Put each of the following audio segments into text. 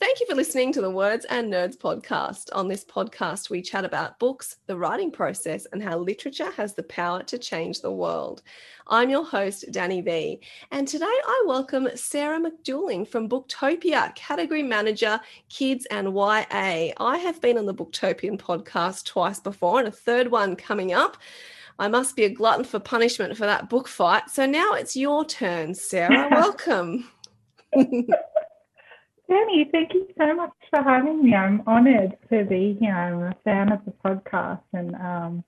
Thank you for listening to the Words and Nerds podcast. On this podcast, we chat about books, the writing process, and how literature has the power to change the world. I'm your host, Danny V, and today I welcome Sarah McDuling from Booktopia, category manager, kids and YA. I have been on the Booktopian podcast twice before, and a third one coming up. I must be a glutton for punishment for that book fight. So now it's your turn, Sarah. Welcome. Danny, thank you so much for having me. I'm honoured to be here. I'm a fan of the podcast and um,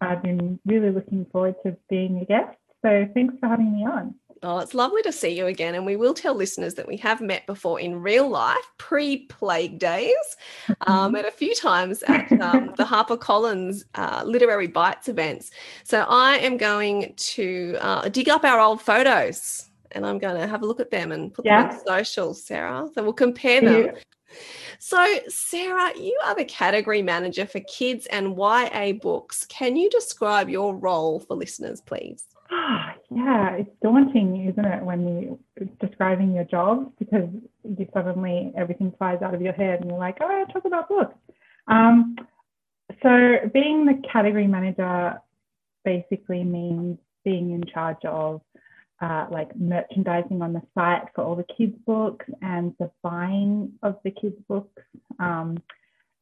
I've been really looking forward to being a guest. So thanks for having me on. Oh, it's lovely to see you again. And we will tell listeners that we have met before in real life, pre plague days, um, and a few times at um, the HarperCollins uh, Literary Bites events. So I am going to uh, dig up our old photos and I'm going to have a look at them and put Yeah. them on social, Sarah. So we'll compare them. So, Sarah, you are the category manager for kids and YA books. Can you describe your role for listeners, please? Ah, yeah, it's daunting, isn't it, when you're describing your job because you suddenly everything flies out of your head and you're like, oh, I talk about books. Um, so being the category manager basically means being in charge of uh, like merchandising on the site for all the kids' books and the buying of the kids' books. Um,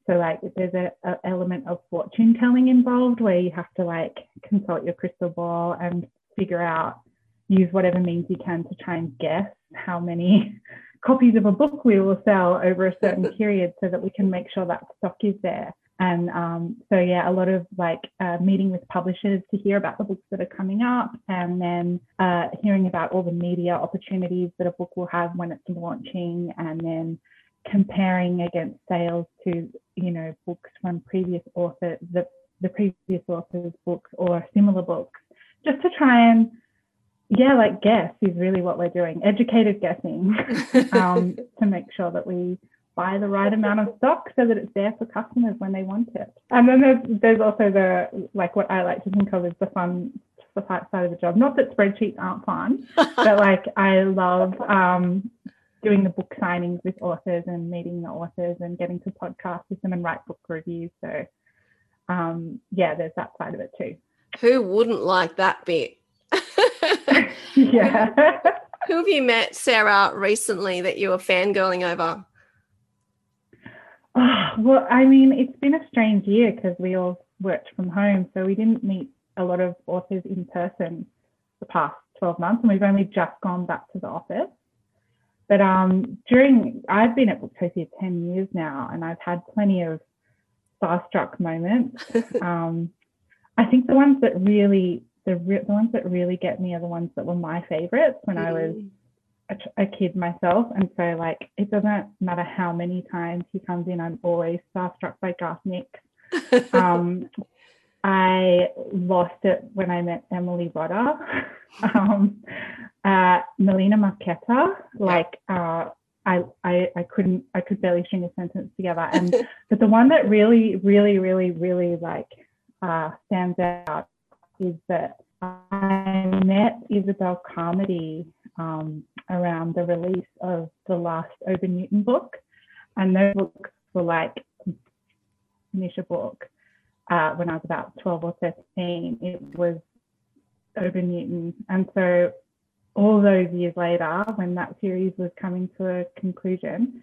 so like there's a, a element of fortune telling involved where you have to like consult your crystal ball and figure out use whatever means you can to try and guess how many copies of a book we will sell over a certain period so that we can make sure that stock is there. And um, so, yeah, a lot of like uh, meeting with publishers to hear about the books that are coming up and then uh, hearing about all the media opportunities that a book will have when it's launching and then comparing against sales to, you know, books from previous authors, the, the previous author's books or similar books, just to try and yeah, like guess is really what we're doing. Educated guessing um, to make sure that we buy the right amount of stock so that it's there for customers when they want it. And then there's there's also the like what I like to think of as the fun the side of the job. Not that spreadsheets aren't fun, but like I love um, doing the book signings with authors and meeting the authors and getting to podcast with them and write book reviews. So um, yeah, there's that side of it too. Who wouldn't like that bit? Yeah. Who have you met, Sarah, recently that you were fangirling over? Oh, well, I mean, it's been a strange year because we all worked from home, so we didn't meet a lot of authors in person the past 12 months, and we've only just gone back to the office. But um, during, I've been at Booktopia 10 years now, and I've had plenty of starstruck moments. um, I think the ones that really the re- the ones that really get me are the ones that were my favorites when I was. A, kid myself. And so, like, it doesn't matter how many times he comes in, I'm always starstruck by Garth Nix. Um, I lost it when I met Emily Rodda. um, uh, Melina Marchetta, like, uh, I, I, I couldn't, I could barely string a sentence together. And, but the one that really, really, really, really like, uh, stands out is that I met Isabel Carmody um, around the release of the last Obernewtyn book. And those books were like, a book uh, when I was about 12 or 13. It was Obernewtyn. And so all those years later, when that series was coming to a conclusion,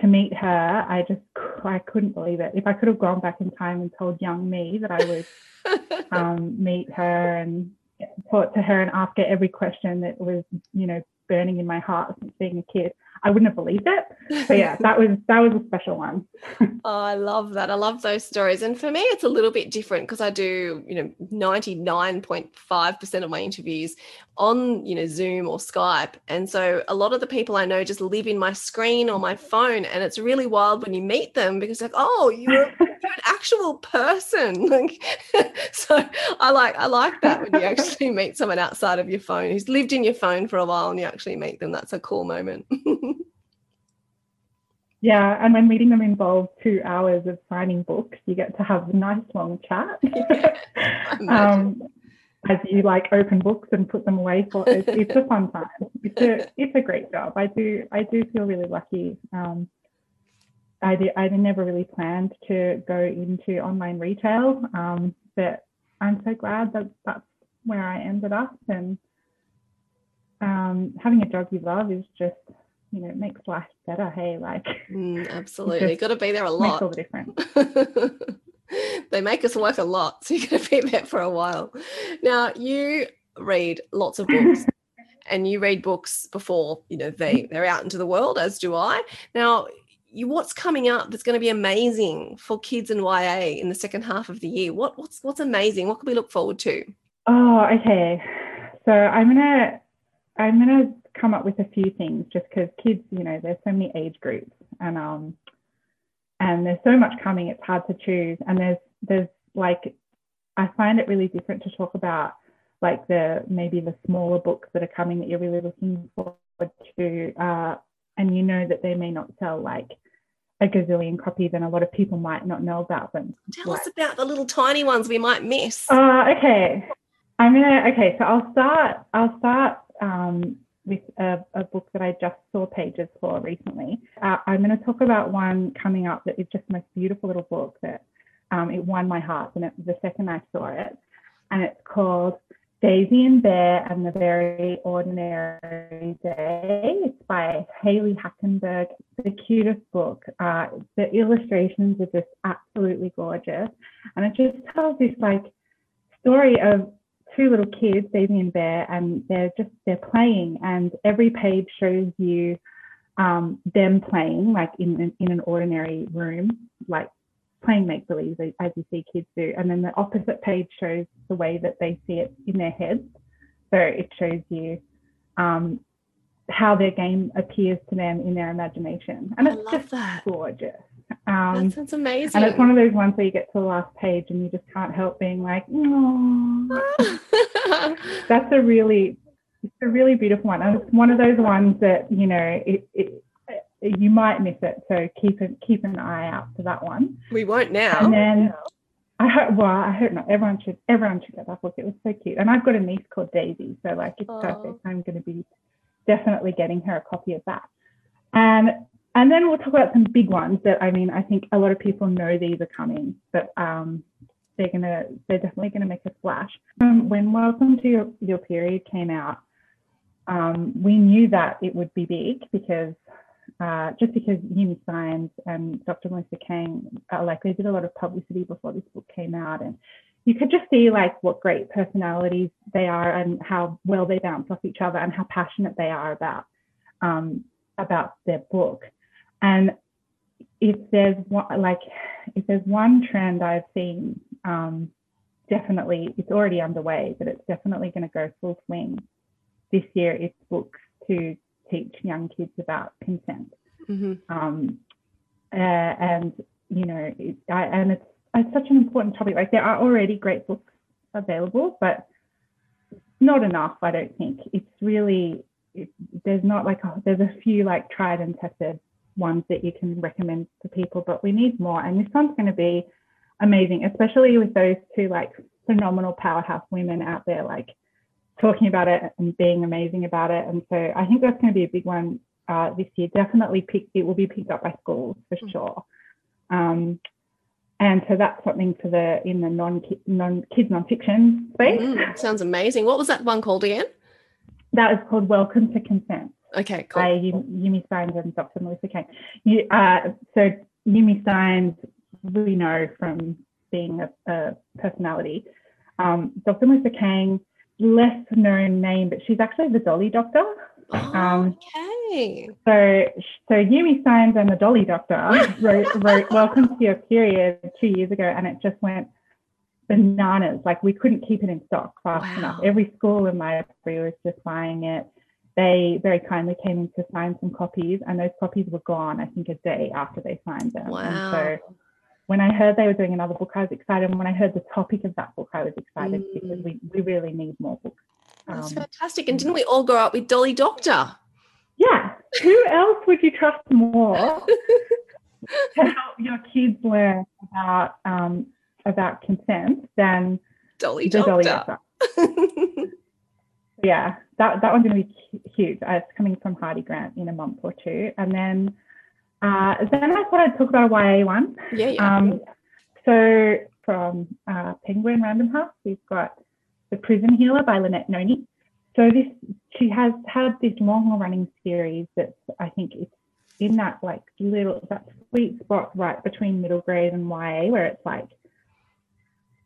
to meet her, I just I couldn't believe it. If I could have gone back in time and told young me that I would um, meet her and talk to her and ask her every question that was, you know, burning in my heart since being a kid, I wouldn't have believed it. But yeah, that was that was a special one. Oh, I love that. I love those stories. And for me, it's a little bit different because I do, you know, 99.5% of my interviews on, you know, Zoom or Skype. And so a lot of the people I know just live in my screen or my phone. And it's really wild when you meet them because like, oh, you're, you're an actual person. Like, so I like I like that when you actually meet someone outside of your phone who's lived in your phone for a while and you actually meet them. That's a cool moment. Yeah, and when meeting them involves two hours of signing books, you get to have a nice long chat. um, as you like open books and put them away for it's, it's a fun time. It's a it's a great job. I do I do feel really lucky. Um, I did, I never really planned to go into online retail, um, but I'm so glad that that's where I ended up. And um, having a job you love is just you know, it makes life better. Hey, like mm, absolutely, got to be there a lot. Makes all the difference. they make us work a lot, so you got to be there for a while. Now, you read lots of books, and you read books before you know they they're out into the world, as do I. Now, you, what's coming up that's going to be amazing for kids and YA in the second half of the year? What what's what's amazing? What can we look forward to? Oh, okay. So I'm gonna I'm gonna come up with a few things just because kids, you know, there's so many age groups and um and there's so much coming, it's hard to choose. And there's there's like I find it really different to talk about like the maybe the smaller books that are coming that you're really looking forward to. Uh, and you know that they may not sell like a gazillion copies and a lot of people might not know about them. Tell like, us about the little tiny ones we might miss. Uh, okay. I'm gonna okay, so I'll start I'll start um, with a, a, book that I just saw pages for recently. Uh, I'm going to talk about one coming up that is just the most beautiful little book that um, it won my heart and it, the second I saw it. And it's called Daisy and Bear and the Very Ordinary Day. It's by Haley Hackenberg. The cutest book. Uh, the illustrations are just absolutely gorgeous. And it just tells this like story of two little kids, Daisy and Bear, and they're just they're playing, and every page shows you um, them playing, like in in an ordinary room, like playing make believe as you see kids do, and then the opposite page shows the way that they see it in their heads. So it shows you um, how their game appears to them in their imagination, and it's just that. gorgeous. Um, that sounds amazing. And it's one of those ones where you get to the last page and you just can't help being like, oh. That's a really, it's a really beautiful one. And it's one of those ones that, you know, it, it, you might miss it. So keep an, keep an eye out for that one. We won't now. And then I hope, well, I hope not. Everyone should, everyone should get that book. It was so cute. And I've got a niece called Daisy. So like, it's Aww. perfect. I'm going to be definitely getting her a copy of that. And and then we'll talk about some big ones that I mean, I think a lot of people know these are coming, but um, they're gonna, they're definitely gonna make a splash. Um, when Welcome to Your, Your Period came out, um, we knew that it would be big because uh, just because Yumi Stynes and Dr. Melissa Kang, uh, like they did a lot of publicity before this book came out, and you could just see like what great personalities they are and how well they bounce off each other and how passionate they are about um, about their book. And if there's one, like, if there's one trend I've seen um, definitely it's already underway, but it's definitely going to go full swing this year. It's books to teach young kids about consent. Mm-hmm. Um, uh, and you know, it, I, and it's it's such an important topic. Like there are already great books available, but not enough. I don't think it's really. It, there's not like a, there's a few like tried and tested ones that you can recommend to people, but we need more. And this one's going to be amazing, especially with those two like phenomenal powerhouse women out there, like talking about it and being amazing about it. And so I think that's going to be a big one uh, this year. Definitely pick it will be picked up by schools for Mm. sure. Um, and so that's something for the in the non non kids nonfiction space. Mm, sounds amazing. What was that one called again? That is called Welcome to Consent Okay, cool. by Yu- Yumi Stynes and Dr. Melissa Kang. You, uh, so Yumi Stynes, we know from being a, a personality. Um, Dr. Melissa Kang, less known name, but she's actually the Dolly Doctor. Oh, Um, okay. So, so Yumi Stynes and the Dolly Doctor wrote, wrote "Welcome to Your Period" two years ago, and it just went bananas. Like we couldn't keep it in stock fast Wow. enough. Every school in my area was just buying it. They very kindly came in to sign some copies, and those copies were gone. I think a day after they signed them. Wow. And so when I heard they were doing another book, I was excited. And when I heard the topic of that book, I was excited Mm. because we, we really need more books. That's Um, fantastic. And didn't we all grow up with Dolly Doctor? Yeah. Who else would you trust more to help your kids learn about um, about consent than Dolly the Dolly Doctor. Doctor? Yeah, that that one's going to be huge. Uh, it's coming from Hardie Grant in a month or two, and then uh, then I thought I'd talk about a YA one. yeah, yeah. Um, so from uh, Penguin Random House, we've got The Prison Healer by Lynette Noni. So this she has had this long running series that I think it's in that like little that sweet spot right between middle grade and YA where it's like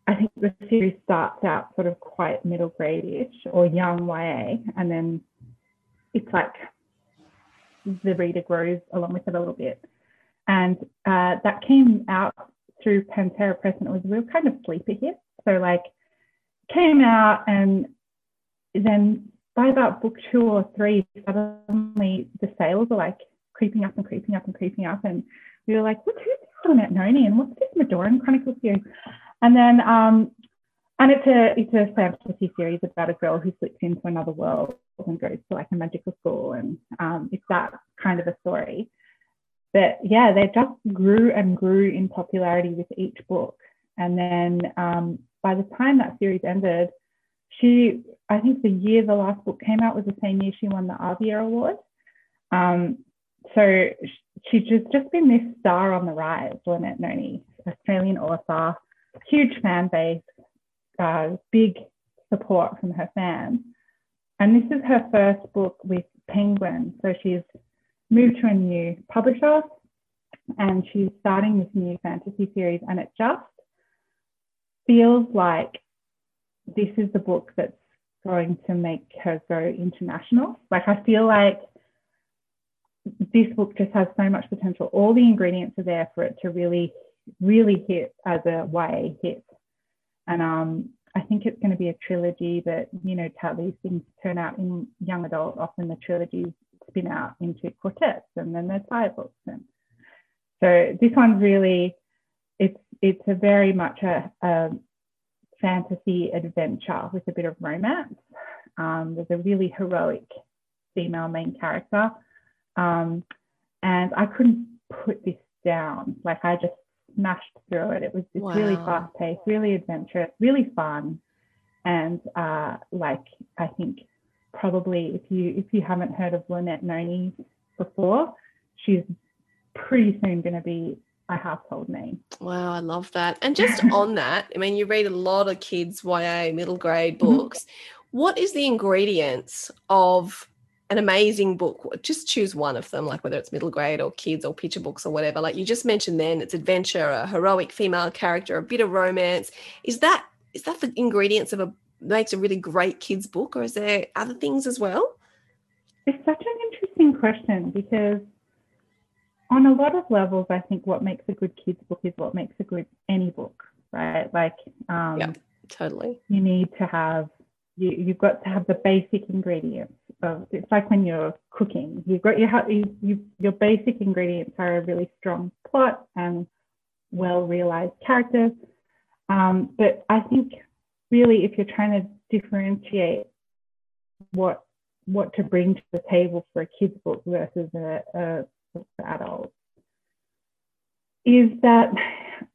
I think the series starts out sort of quite middle grade-ish or young YA and then it's like the reader grows along with it a little bit. And uh, that came out through Pantera Press and it was a real kind of sleeper hit. So like came out and then by about book two or three, suddenly the sales are like creeping up and creeping up and creeping up. And we were like, what's who's Lynette Noni and what's this Medoran Chronicles series? And then um and it's a it's a fantasy series about a girl who slips into another world and goes to like a magical school and um, it's that kind of a story. But yeah, they just grew and grew in popularity with each book. And then um, by the time that series ended, she, I think the year the last book came out was the same year she won the ABIA Award. Um, so she's just, just been this star on the rise, Lynette Noni, Australian author, huge fan base, uh, big support from her fans. And this is her first book with Penguin. So she's moved to a new publisher and she's starting this new fantasy series. And it just feels like this is the book that's going to make her go international. Like, I feel like this book just has so much potential. All the ingredients are there for it to really, really hit as a YA hit. And um, I think it's going to be a trilogy, but you know how these things turn out in young adult. Often the trilogies spin out into quartets, and then there's five books. And so this one's really, it's it's a very much a, a fantasy adventure with a bit of romance. Um, there's a really heroic female main character, um, and I couldn't put this down. Like I just smashed through it. It was it's really fast paced, really adventurous, really fun, and uh, like I think probably if you if you haven't heard of Lynette Noni before, she's pretty soon going to be a household name. Wow, I love that. And just on that, I mean, you read a lot of kids' YA middle grade Mhm. books. What is the ingredients of an amazing book? Just choose one of them, like whether it's middle grade or kids or picture books or whatever. Like you just mentioned, then it's adventure, a heroic female character, a bit of romance. Is that is that the ingredients of a makes a really great kids book, or is there other things as well? It's such an interesting question because on a lot of levels, I think what makes a good kids book is what makes a good any book, right? Like, um, Yeah. Totally. You need to have you you've got to have the basic ingredients it's like when you're cooking. You've got your you, you your basic ingredients are a really strong plot and well realized characters. Um, but I think really if you're trying to differentiate what what to bring to the table for a kid's book versus a, a book for adults is that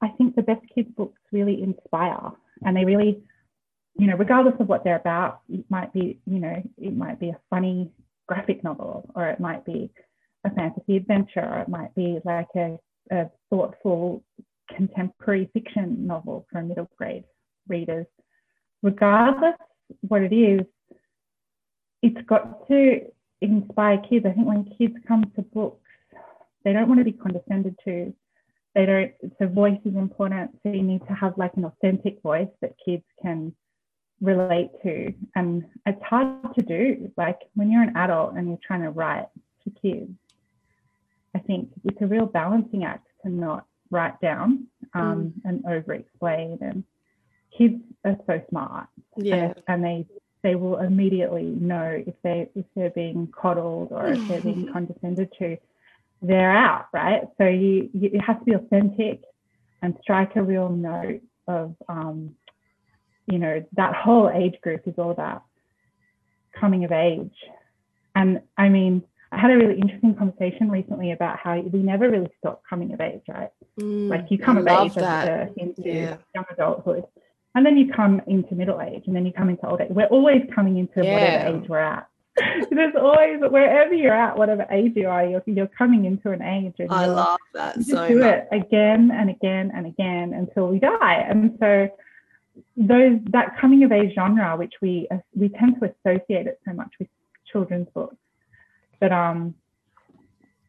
I think the best kids books really inspire and they really, you know, regardless of what they're about, it might be, you know, it might be a funny graphic novel or it might be a fantasy adventure or it might be like a, a thoughtful contemporary fiction novel for middle grade readers. Regardless what it is, it's got to inspire kids. I think when kids come to books, they don't want to be condescended to. They don't, so voice is important. So you need to have like an authentic voice that kids can relate to. And it's hard to do. Like when you're an adult and you're trying to write to kids, I think it's a real balancing act to not write down um, mm. and over explain. And kids are so smart. Yeah. And, and they they will immediately know if they if they're being coddled or if they're being condescended to they're out right so you, you it has to be authentic and strike a real note of um, you know that whole age group is all about coming of age and i mean i had a really interesting conversation recently about how we never really stop coming of age right mm, like you come I of age that. as a, into Yeah. young adulthood and then you come into middle age and then you come into old age we're always coming into Yeah. whatever age we're at there's always wherever you're at whatever age you are you're, you're coming into an age and I love that so do much. it again and again and again until we die and so those that coming of age genre which we we tend to associate it so much with children's books. But um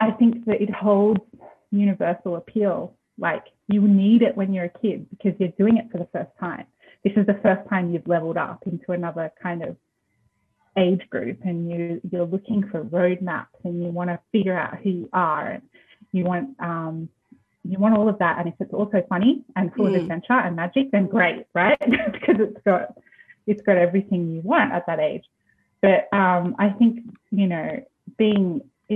i think that it holds universal appeal. Like you need it when you're a kid because you're doing it for the first time. This is the first time you've leveled up into another kind of age group and you you're looking for roadmaps and you want to figure out who you are and you want um you want all of that and if it's also funny and full Mm. of adventure and magic then great right? Because it's got it's got everything you want at that age. But um i think you know being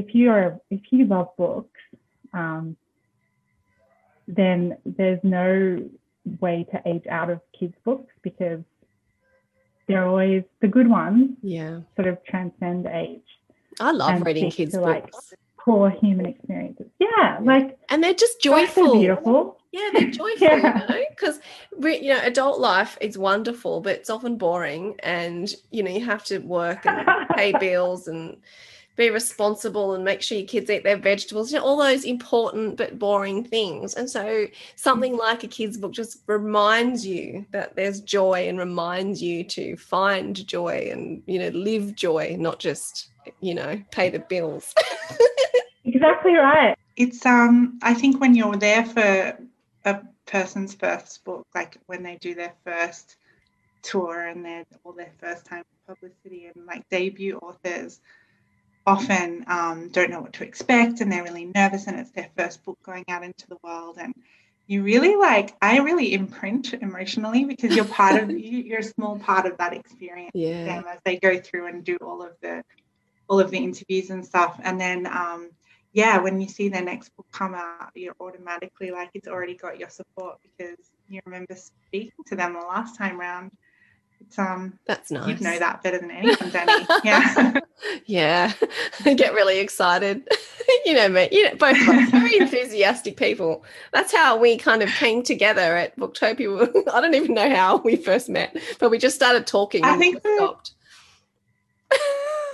if you're if you love books um then there's no way to age out of kids books because they're always the good ones yeah. sort of transcend age I love reading kids books. like core human experiences yeah like and they're just that's so joyful beautiful Yeah, they're joyful, Yeah. you know, because you know, adult life is wonderful, but it's often boring, and you know, you have to work and pay bills and be responsible and make sure your kids eat their vegetables. You know, all those important but boring things. And so, something mm-hmm. like a kids' book just reminds you that there's joy and reminds you to find joy and you know, live joy, not just you know, pay the bills. exactly right It's um I think when you're there for a person's first book, like when they do their first tour and their or their first time publicity and like debut authors often um, don't know what to expect and they're really nervous and it's their first book going out into the world and you really like I really imprint emotionally because you're part of you, you're a small part of that experience Yeah. them as they go through and do all of the all of the interviews and stuff and then um yeah when you see their next book come out you're automatically like it's already got your support because you remember speaking to them the last time round it's um That's nice. you'd know that better than anyone Danny yeah Yeah, I get really excited. you know me, you know, both of us very enthusiastic people. That's how we kind of came together at Booktopia. I don't even know how we first met, but we just started talking. I think stopped.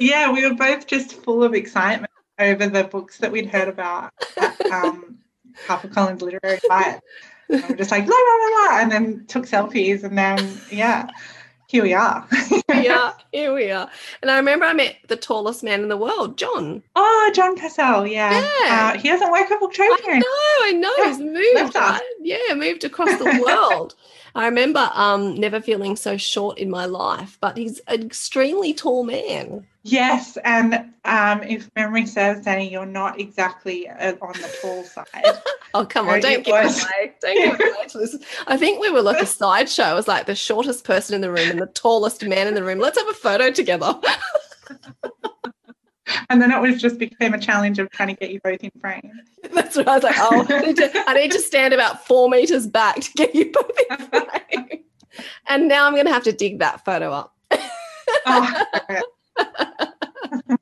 Yeah we were both just full of excitement over the books that we'd heard about at um HarperCollins Literary Bites. And we're just like la la la la and then took selfies and then yeah here we are yeah, here we are. And I remember I met the tallest man in the world, John. Oh, John Cassell, yeah. Yeah. Uh, he doesn't work at Booktopia I know, I know. Yeah, He's moved. right? Yeah, moved across the world. I remember um, never feeling so short in my life, but he's an extremely tall man. Yes, and um, if memory serves, Danny, you're not exactly uh, on the tall side. Oh come on! Don't give it was- away. Don't give it away. to this. I think we were like a sideshow. I was like the shortest person in the room and the tallest man in the room. Let's have a photo together. And then it was just became a challenge of trying to get you both in frame. That's what I was like. Oh, I need, to, I need to stand about four meters back to get you both in frame. And now I'm going to have to dig that photo up. Oh,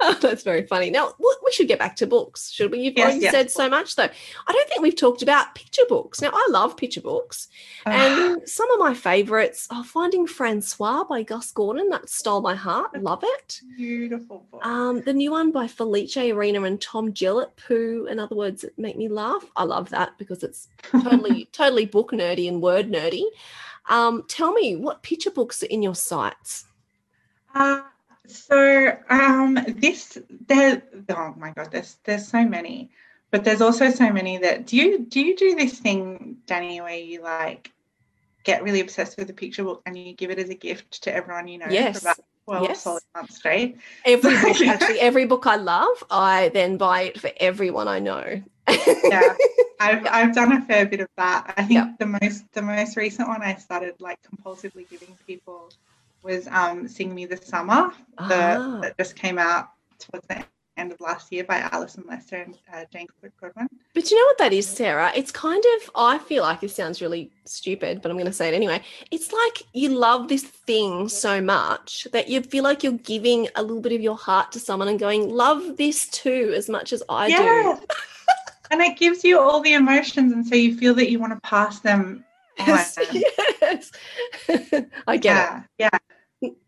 Oh, that's very funny. Now we should get back to books, should we? You've Yes, already yes. said so much, though. I don't think we've talked about picture books. Now I love picture books, and some of my favourites are Finding Francois by Gus Gordon. That stole my heart. Love it. beautiful book. Um, the new one by Felice Arena and Tom Jellett, Pooh, in other words, that make me laugh. I love that because it's totally, totally book nerdy and word nerdy. Um, tell me what picture books are in your sights? Uh, so um, this there. Oh my god, there's there's so many, but there's also so many that do you do you do this thing, Danny, where you like get really obsessed with a picture book and you give it as a gift to everyone you know Yes. for about twelve Yes. solid months straight? Every book, actually, every book I love, I then buy it for everyone I know. yeah I've, I've done a fair bit of that i think Yeah. the most the most recent one i started like compulsively giving people was um sing me the summer the, Ah. that just came out towards the end of last year by alison lester and uh, jane godwin But you know what that is, Sarah? It's kind of, I feel like this sounds really stupid, but I'm going to say it anyway. It's like you love this thing so much that you feel like you're giving a little bit of your heart to someone and going, love this too, as much as I yeah do. and it gives you all the emotions and so you feel that you want to pass them. Yes. yes. I get it. yeah, yeah.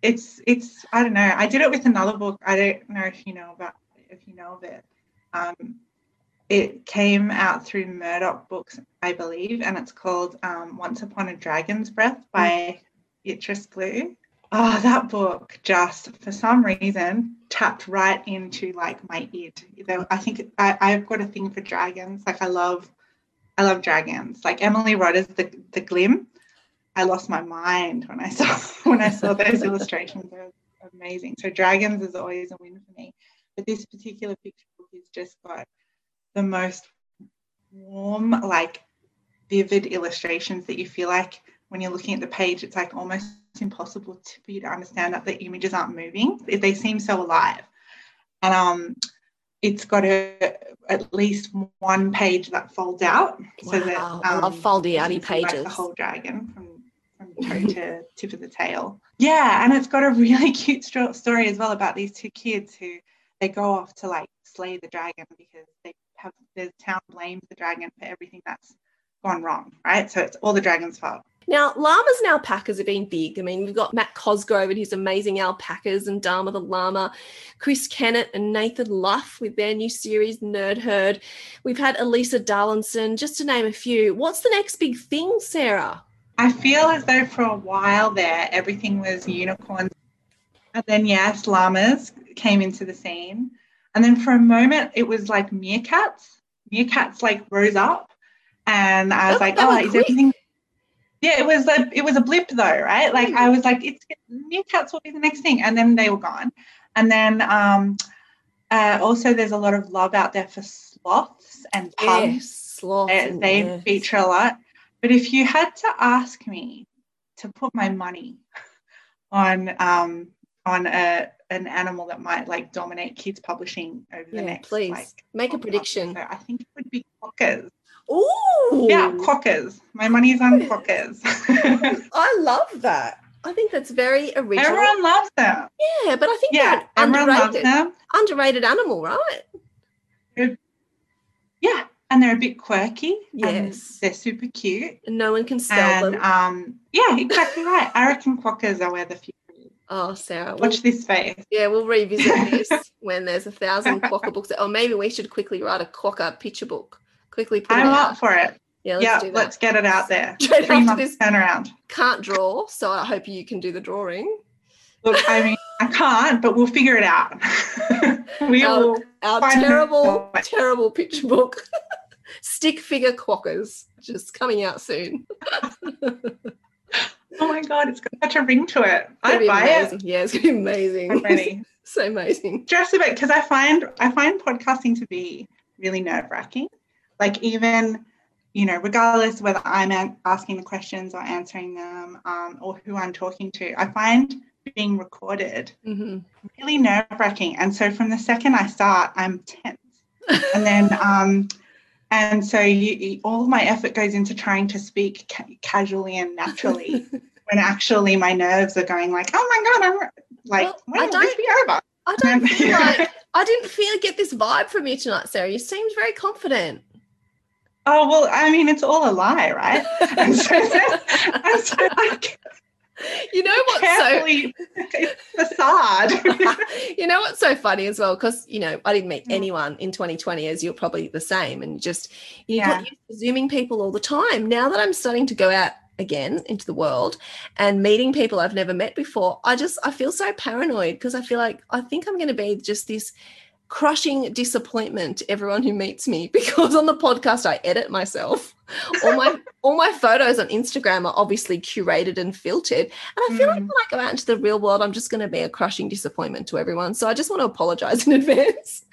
It's it's I don't know. I did it with another book. I don't know if you know about if you know of it. Um, it came out through Murdoch Books, I believe, and it's called um, Once Upon a Dragon's Breath by Beatrice Blue. Oh, that book just for some reason tapped right into like my. Though I think I, I've got a thing for dragons. Like I love, I love dragons. Like Emily Rodda's the the Glim. I lost my mind when I saw when I saw those illustrations. They're amazing. So dragons is always a win for me. But this particular picture book has just got the most warm, like vivid illustrations that you feel like when you're looking at the page, it's like almost impossible to, for you to understand that the images aren't moving. They seem so alive. And um, it's got a, at least one page that folds out. So that Wow, I love um, foldy outy see, like, pages. the whole dragon from toe to tip of the tail. Yeah, and it's got a really cute sto- story as well about these two kids who they go off to like slay the dragon because they have the town blames the dragon for everything that's gone wrong, right? So it's all the dragon's fault. Now, llamas and alpacas have been big. I mean, we've got Matt Cosgrove and his amazing alpacas and Dharma the llama, Chris Kennett and Nathan Luff with their new series, Nerd Herd. We've had Elisa Darlinson, just to name a few. What's the next big thing, Sarah? I feel as though for a while there everything was unicorns, and then yes, llamas came into the scene, and then for a moment it was like meerkats. Meerkats like rose up, and I was That- like, oh, was is quick. everything? Yeah, it was a it was a blip though, right? Like I was like, it's meerkats will be the next thing, and then they were gone, and then um, uh, also there's a lot of love out there for sloths and pugs. Yes, sloths. They, and- they yes. feature a lot. But if you had to ask me to put my money on um, on a an animal that might like dominate kids publishing over the Yeah, next please like make a 12 months or prediction. so, I think it would be quokkas. Ooh, Yeah, quokkas. My money's on quokkas. I love that. I think that's very original. Everyone loves them. yeah, but I think Yeah, everyone loves them. underrated animal, right? Yeah, and they're a bit quirky. Yes. they're super cute. And no one can spell And them. um, yeah, exactly right. I reckon quokkas are where the future is. Oh, Sarah. Watch We'll, this space. yeah, we'll revisit this when there's a thousand quokka books. Or maybe we should quickly write a quokka picture book. Quickly put I'm it out. up for it. Yeah, let's that. let's get it out there. Straight Three after this- turnaround. Can't draw, so I hope you can do the drawing. Look, I mean, I can't, but we'll figure it out. we Our- will. Our terrible, terrible picture book. Stick figure quokkas, just coming out soon. Oh my god, it's got such a ring to it. I'd buy amazing. it. Yeah, it's gonna be amazing. I'm ready. so amazing. Just a bit because I find I find podcasting to be really nerve wracking. Like even you know, regardless whether I'm asking the questions or answering them, um, or who I'm talking to, I find being recorded hmm really nerve wracking. And so from the second I start, I'm tense. and then um and so you, all of my effort goes into trying to speak ca- casually and naturally when actually my nerves are going like oh my god i'm like Well, when I will this don't- be over I don't um, feel like I didn't feel get this vibe from you tonight, Sarah. You seemed very confident. oh well i mean it's all a lie right and so, and so like You know what's so carefully facade you know what's so funny as well because you know i didn't meet Yeah. anyone in 2020 as you're probably the same and just you Yeah. got used to zooming people all the time now that i'm starting to go out again into the world and meeting people i've never met before i just i feel so paranoid because i feel like i think i'm going to be just this crushing disappointment to everyone who meets me because on the podcast I edit myself. all my all my photos on Instagram are obviously curated and filtered. And I feel like Mm. when I go out into the real world, I'm just going to be a crushing disappointment to everyone. So I just want to apologize in advance.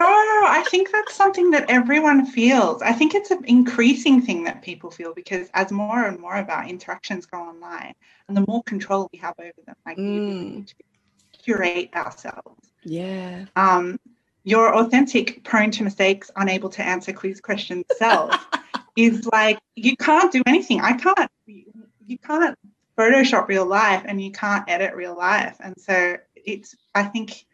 Oh, I think that's something that everyone feels. I think it's an increasing thing that people feel because as more and more of our interactions go online and the more control we have over them, like to curate ourselves. Yeah. Um, your authentic, prone to mistakes, unable to answer quiz questions self is like you can't do anything. I can't you can't Photoshop real life and you can't edit real life. And so it's I think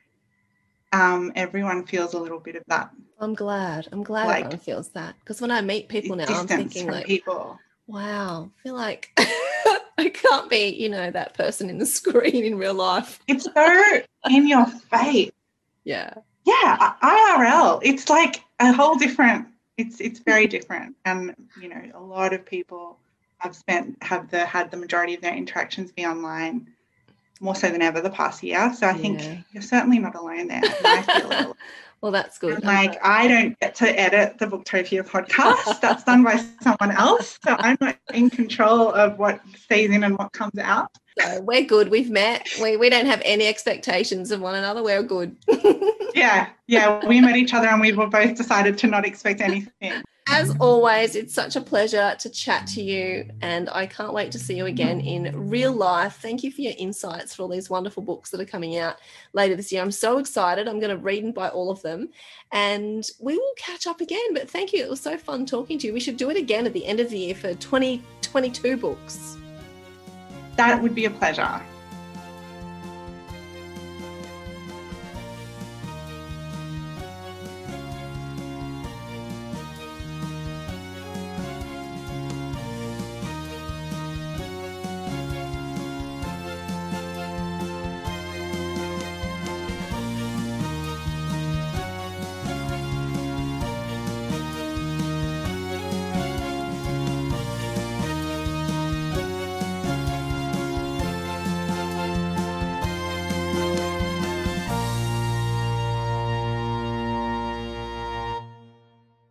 um, everyone feels a little bit of that I'm glad. I'm glad Like, everyone feels that. Because when I meet people now, I'm thinking like, people. wow, I feel like I can't be, you know, that person in the screen in real life. It's so in your face. Yeah. Yeah, IRL. It's like a whole different. It's it's very different, and you know, a lot of people have spent have the had the majority of their interactions be online, more so than ever the past year. So I think you're certainly not alone there. And I feel it a lot. Well, that's good. And, like I don't get to edit the Booktopia podcast. That's done by someone else. So I'm not in control of what stays in and what comes out. So we're good. We've met. We, we don't have any expectations of one another. We're good. Yeah, yeah. We met each other and we were both decided to not expect anything. As always, it's such a pleasure to chat to you, and I can't wait to see you again in real life. Thank you for your insights for all these wonderful books that are coming out later this year. I'm so excited. I'm going to read and buy all of them, and we will catch up again. But thank you. It was so fun talking to you. We should do it again at the end of the year for 2022 books. That would be a pleasure.